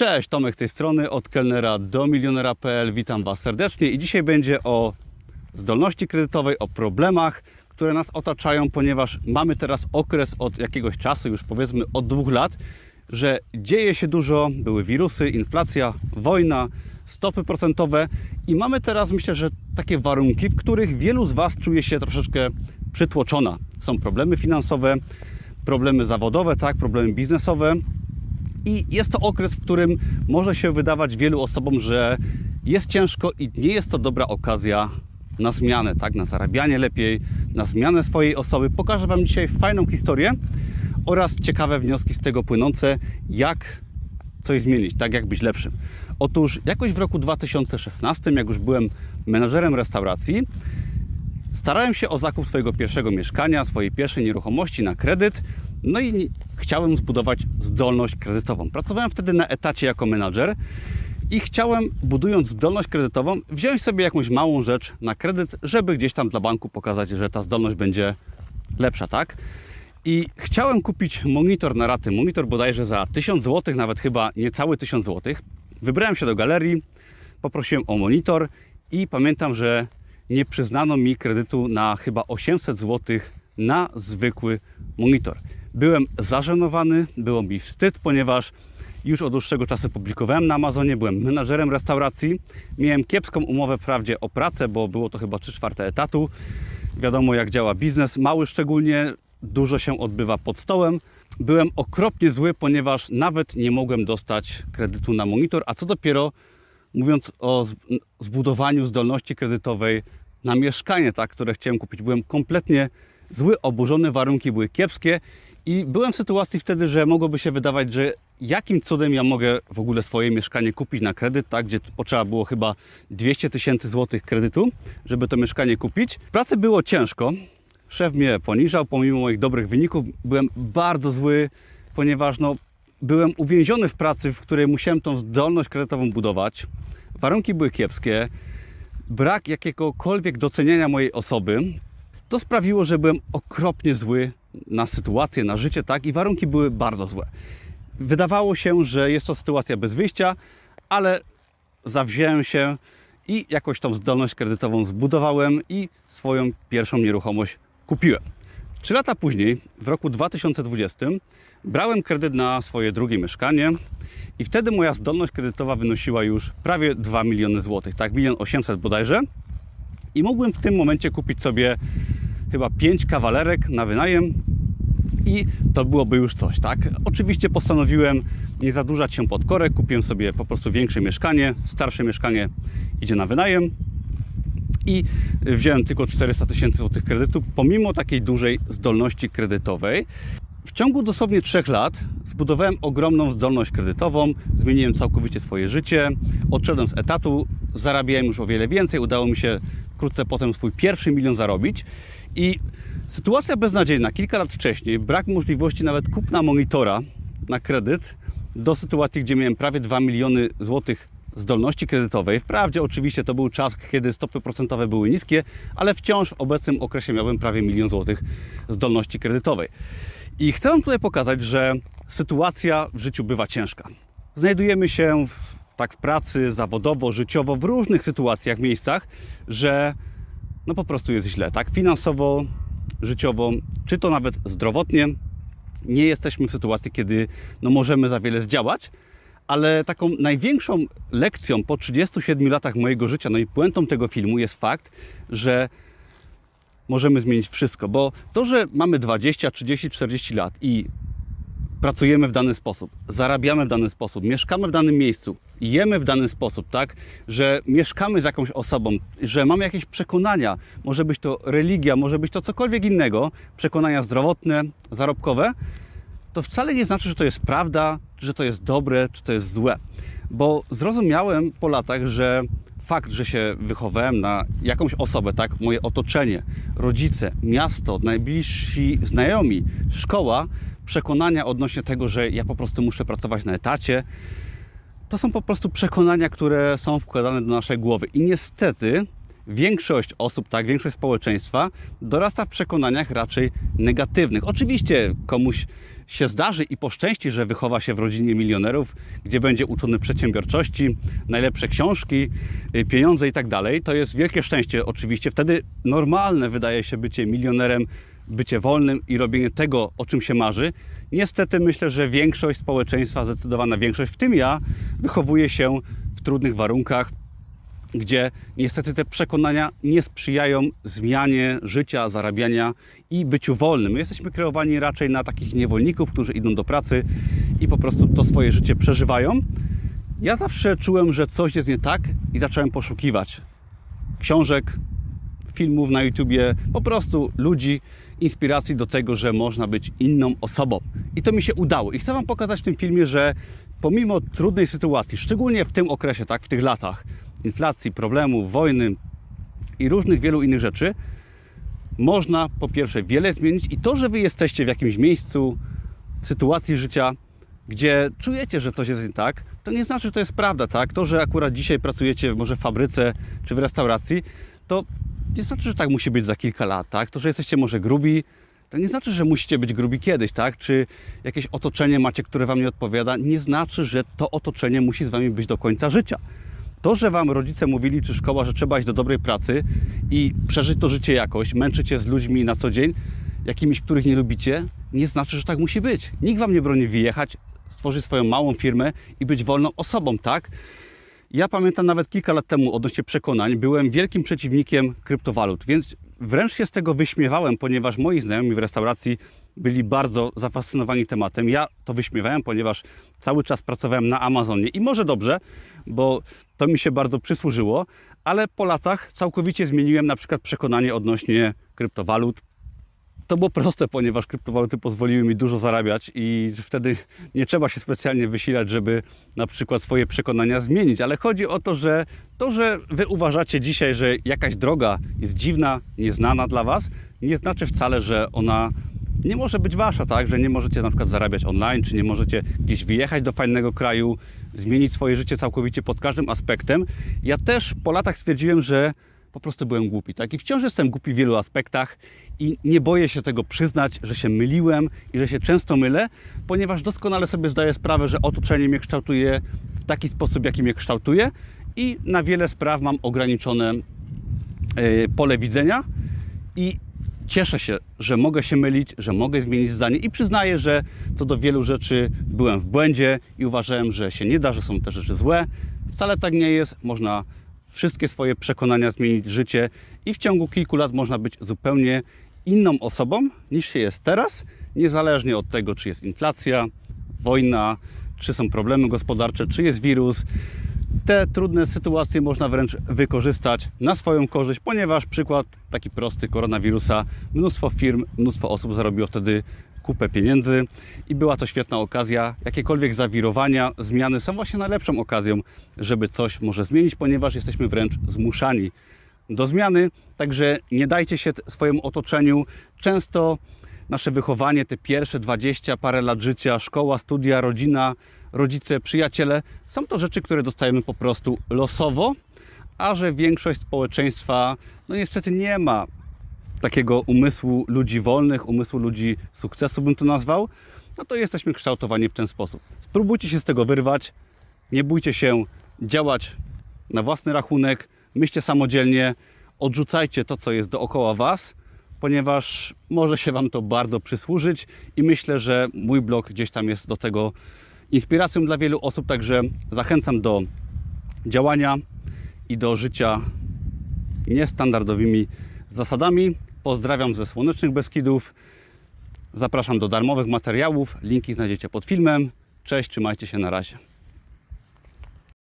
Cześć, Tomek z tej strony, od kelnera do milionera.pl. Witam Was serdecznie i dzisiaj będzie o zdolności kredytowej, o problemach, które nas otaczają, ponieważ mamy teraz okres od jakiegoś czasu, już powiedzmy od dwóch lat, że dzieje się dużo, były wirusy, inflacja, wojna, stopy procentowe i mamy teraz myślę, że takie warunki, w których wielu z Was czuje się troszeczkę przytłoczona. Są problemy finansowe, problemy zawodowe, tak, problemy biznesowe i jest to okres, w którym może się wydawać wielu osobom, że jest ciężko i nie jest to dobra okazja na zmianę, tak, na zarabianie lepiej, na zmianę swojej osoby. Pokażę Wam dzisiaj fajną historię oraz ciekawe wnioski z tego płynące, jak coś zmienić, tak jak być lepszym. Otóż jakoś w roku 2016, jak już byłem menadżerem restauracji, starałem się o zakup swojego pierwszego mieszkania, swojej pierwszej nieruchomości na kredyt, no i chciałem zbudować zdolność kredytową. Pracowałem wtedy na etacie jako menadżer i chciałem, budując zdolność kredytową, wziąć sobie jakąś małą rzecz na kredyt, żeby gdzieś tam dla banku pokazać, że ta zdolność będzie lepsza, tak? I chciałem kupić monitor na raty, monitor bodajże za 1000 zł, nawet chyba niecałe 1000 zł. Wybrałem się do galerii, poprosiłem o monitor i pamiętam, że nie przyznano mi kredytu na chyba 800 zł na zwykły monitor. Byłem zażenowany, było mi wstyd, ponieważ już od dłuższego czasu publikowałem na Amazonie, byłem menadżerem restauracji, miałem kiepską umowę wprawdzie o pracę, bo było to chyba 3 czwarte etatu. Wiadomo jak działa biznes, mały szczególnie, dużo się odbywa pod stołem. Byłem okropnie zły, ponieważ nawet nie mogłem dostać kredytu na monitor, a co dopiero mówiąc o zbudowaniu zdolności kredytowej na mieszkanie, tak, które chciałem kupić. Byłem kompletnie zły, oburzony, warunki były kiepskie i byłem w sytuacji wtedy, że mogłoby się wydawać, że jakim cudem ja mogę w ogóle swoje mieszkanie kupić na kredyt, tak, gdzie potrzeba było chyba 200 tysięcy złotych kredytu, żeby to mieszkanie kupić. Pracy było ciężko, szef mnie poniżał, pomimo moich dobrych wyników byłem bardzo zły, ponieważ no, byłem uwięziony w pracy, w której musiałem tą zdolność kredytową budować. Warunki były kiepskie, brak jakiegokolwiek doceniania mojej osoby, to sprawiło, że byłem okropnie zły na sytuację, na życie, tak? I warunki były bardzo złe. Wydawało się, że jest to sytuacja bez wyjścia, ale zawziąłem się i jakoś tą zdolność kredytową zbudowałem i swoją pierwszą nieruchomość kupiłem. Trzy lata później, w roku 2020, brałem kredyt na swoje drugie mieszkanie i wtedy moja zdolność kredytowa wynosiła już prawie 2 miliony złotych, tak, milion 800 bodajże. I mógłbym w tym momencie kupić sobie chyba 5 kawalerek na wynajem i to byłoby już coś, tak? Oczywiście postanowiłem nie zadłużać się pod korek, kupiłem sobie po prostu większe mieszkanie, starsze mieszkanie idzie na wynajem i wziąłem tylko 400 tysięcy złotych kredytu, pomimo takiej dużej zdolności kredytowej. W ciągu dosłownie 3 lat zbudowałem ogromną zdolność kredytową, zmieniłem całkowicie swoje życie, odszedłem z etatu, zarabiałem już o wiele więcej, udało mi się wkrótce potem swój pierwszy milion zarobić i sytuacja beznadziejna. Kilka lat wcześniej brak możliwości nawet kupna monitora na kredyt do sytuacji, gdzie miałem prawie 2 miliony złotych zdolności kredytowej. Wprawdzie oczywiście to był czas, kiedy stopy procentowe były niskie, ale wciąż w obecnym okresie miałem prawie milion złotych zdolności kredytowej. I chcę tutaj pokazać, że sytuacja w życiu bywa ciężka. Znajdujemy się w, tak w pracy, zawodowo, życiowo, w różnych sytuacjach, miejscach, że no po prostu jest źle, tak? Finansowo, życiowo, czy to nawet zdrowotnie. Nie jesteśmy w sytuacji, kiedy no możemy za wiele zdziałać, ale taką największą lekcją po 37 latach mojego życia, no i puentą tego filmu jest fakt, że możemy zmienić wszystko, bo to, że mamy 20, 30, 40 lat i pracujemy w dany sposób, zarabiamy w dany sposób, mieszkamy w danym miejscu, jemy w dany sposób, tak, że mieszkamy z jakąś osobą, że mamy jakieś przekonania, może być to religia, może być to cokolwiek innego, przekonania zdrowotne, zarobkowe, to wcale nie znaczy, że to jest prawda, że to jest dobre, czy to jest złe. Bo zrozumiałem po latach, że fakt, że się wychowałem na jakąś osobę, tak, moje otoczenie, rodzice, miasto, najbliżsi znajomi, szkoła, przekonania odnośnie tego, że ja po prostu muszę pracować na etacie, to są po prostu przekonania, które są wkładane do naszej głowy. I niestety większość osób, tak, większość społeczeństwa dorasta w przekonaniach raczej negatywnych. Oczywiście komuś się zdarzy i poszczęści, że wychowa się w rodzinie milionerów, gdzie będzie uczony przedsiębiorczości, najlepsze książki, y, pieniądze i tak dalej, to jest wielkie szczęście oczywiście. Wtedy normalne wydaje się bycie milionerem, bycie wolnym i robienie tego, o czym się marzy. Niestety myślę, że większość społeczeństwa, zdecydowana większość, w tym ja, wychowuje się w trudnych warunkach, gdzie niestety te przekonania nie sprzyjają zmianie życia, zarabiania i byciu wolnym. My jesteśmy kreowani raczej na takich niewolników, którzy idą do pracy i po prostu to swoje życie przeżywają. Ja zawsze czułem, że coś jest nie tak i zacząłem poszukiwać książek, filmów na YouTubie, po prostu ludzi, inspiracji do tego, że można być inną osobą. I to mi się udało. I chcę Wam pokazać w tym filmie, że pomimo trudnej sytuacji, szczególnie w tym okresie, tak, w tych latach, inflacji, problemów, wojny i różnych wielu innych rzeczy, można po pierwsze wiele zmienić i to, że Wy jesteście w jakimś miejscu, sytuacji życia, gdzie czujecie, że coś jest nie tak, to nie znaczy, że to jest prawda, tak? To, że akurat dzisiaj pracujecie może w fabryce czy w restauracji, to nie znaczy, że tak musi być za kilka lat, tak? To, że jesteście może grubi, to nie znaczy, że musicie być grubi kiedyś, tak? Czy jakieś otoczenie macie, które Wam nie odpowiada, nie znaczy, że to otoczenie musi z Wami być do końca życia. To, że Wam rodzice mówili, czy szkoła, że trzeba iść do dobrej pracy i przeżyć to życie jakoś, męczyć się z ludźmi na co dzień, jakimiś, których nie lubicie, nie znaczy, że tak musi być. Nikt Wam nie broni wyjechać, stworzyć swoją małą firmę i być wolną osobą, tak? Ja pamiętam nawet kilka lat temu odnośnie przekonań, byłem wielkim przeciwnikiem kryptowalut, więc wręcz się z tego wyśmiewałem, ponieważ moi znajomi w restauracji byli bardzo zafascynowani tematem. Ja to wyśmiewałem, ponieważ cały czas pracowałem na Amazonie i może dobrze, bo to mi się bardzo przysłużyło, ale po latach całkowicie zmieniłem na przykład przekonanie odnośnie kryptowalut. To było proste, ponieważ kryptowaluty pozwoliły mi dużo zarabiać i wtedy nie trzeba się specjalnie wysilać, żeby na przykład swoje przekonania zmienić. Ale chodzi o to, że to, że wy uważacie dzisiaj, że jakaś droga jest dziwna, nieznana dla was, nie znaczy wcale, że ona nie może być wasza, tak? Że nie możecie na przykład zarabiać online, czy nie możecie gdzieś wyjechać do fajnego kraju, zmienić swoje życie całkowicie pod każdym aspektem. Ja też po latach stwierdziłem, że po prostu byłem głupi, tak? I wciąż jestem głupi w wielu aspektach i nie boję się tego przyznać, że się myliłem i że się często mylę, ponieważ doskonale sobie zdaję sprawę, że otoczenie mnie kształtuje w taki sposób, jaki mnie kształtuje i na wiele spraw mam ograniczone yy, pole widzenia i cieszę się, że mogę się mylić, że mogę zmienić zdanie i przyznaję, że co do wielu rzeczy byłem w błędzie i uważałem, że się nie da, że są te rzeczy złe. Wcale tak nie jest. Można wszystkie swoje przekonania zmienić życie i w ciągu kilku lat można być zupełnie inną osobą niż się jest teraz, niezależnie od tego, czy jest inflacja, wojna, czy są problemy gospodarcze, czy jest wirus. Te trudne sytuacje można wręcz wykorzystać na swoją korzyść, ponieważ przykład taki prosty koronawirusa, mnóstwo firm, mnóstwo osób zarobiło wtedy kupę pieniędzy i była to świetna okazja. Jakiekolwiek zawirowania, zmiany są właśnie najlepszą okazją, żeby coś może zmienić, ponieważ jesteśmy wręcz zmuszani do zmiany. Także nie dajcie się swojemu otoczeniu. Często nasze wychowanie, te pierwsze 20 parę lat życia, szkoła, studia, rodzina, rodzice, przyjaciele, są to rzeczy, które dostajemy po prostu losowo, a że większość społeczeństwa no niestety nie ma takiego umysłu ludzi wolnych, umysłu ludzi sukcesu bym to nazwał, no to jesteśmy kształtowani w ten sposób. Spróbujcie się z tego wyrwać, nie bójcie się działać na własny rachunek, myślcie samodzielnie, odrzucajcie to, co jest dookoła Was, ponieważ może się Wam to bardzo przysłużyć i myślę, że mój blog gdzieś tam jest do tego inspiracją dla wielu osób, także zachęcam do działania i do życia niestandardowymi zasadami. Pozdrawiam ze Słonecznych Beskidów. Zapraszam do darmowych materiałów. Linki znajdziecie pod filmem. Cześć, trzymajcie się na razie.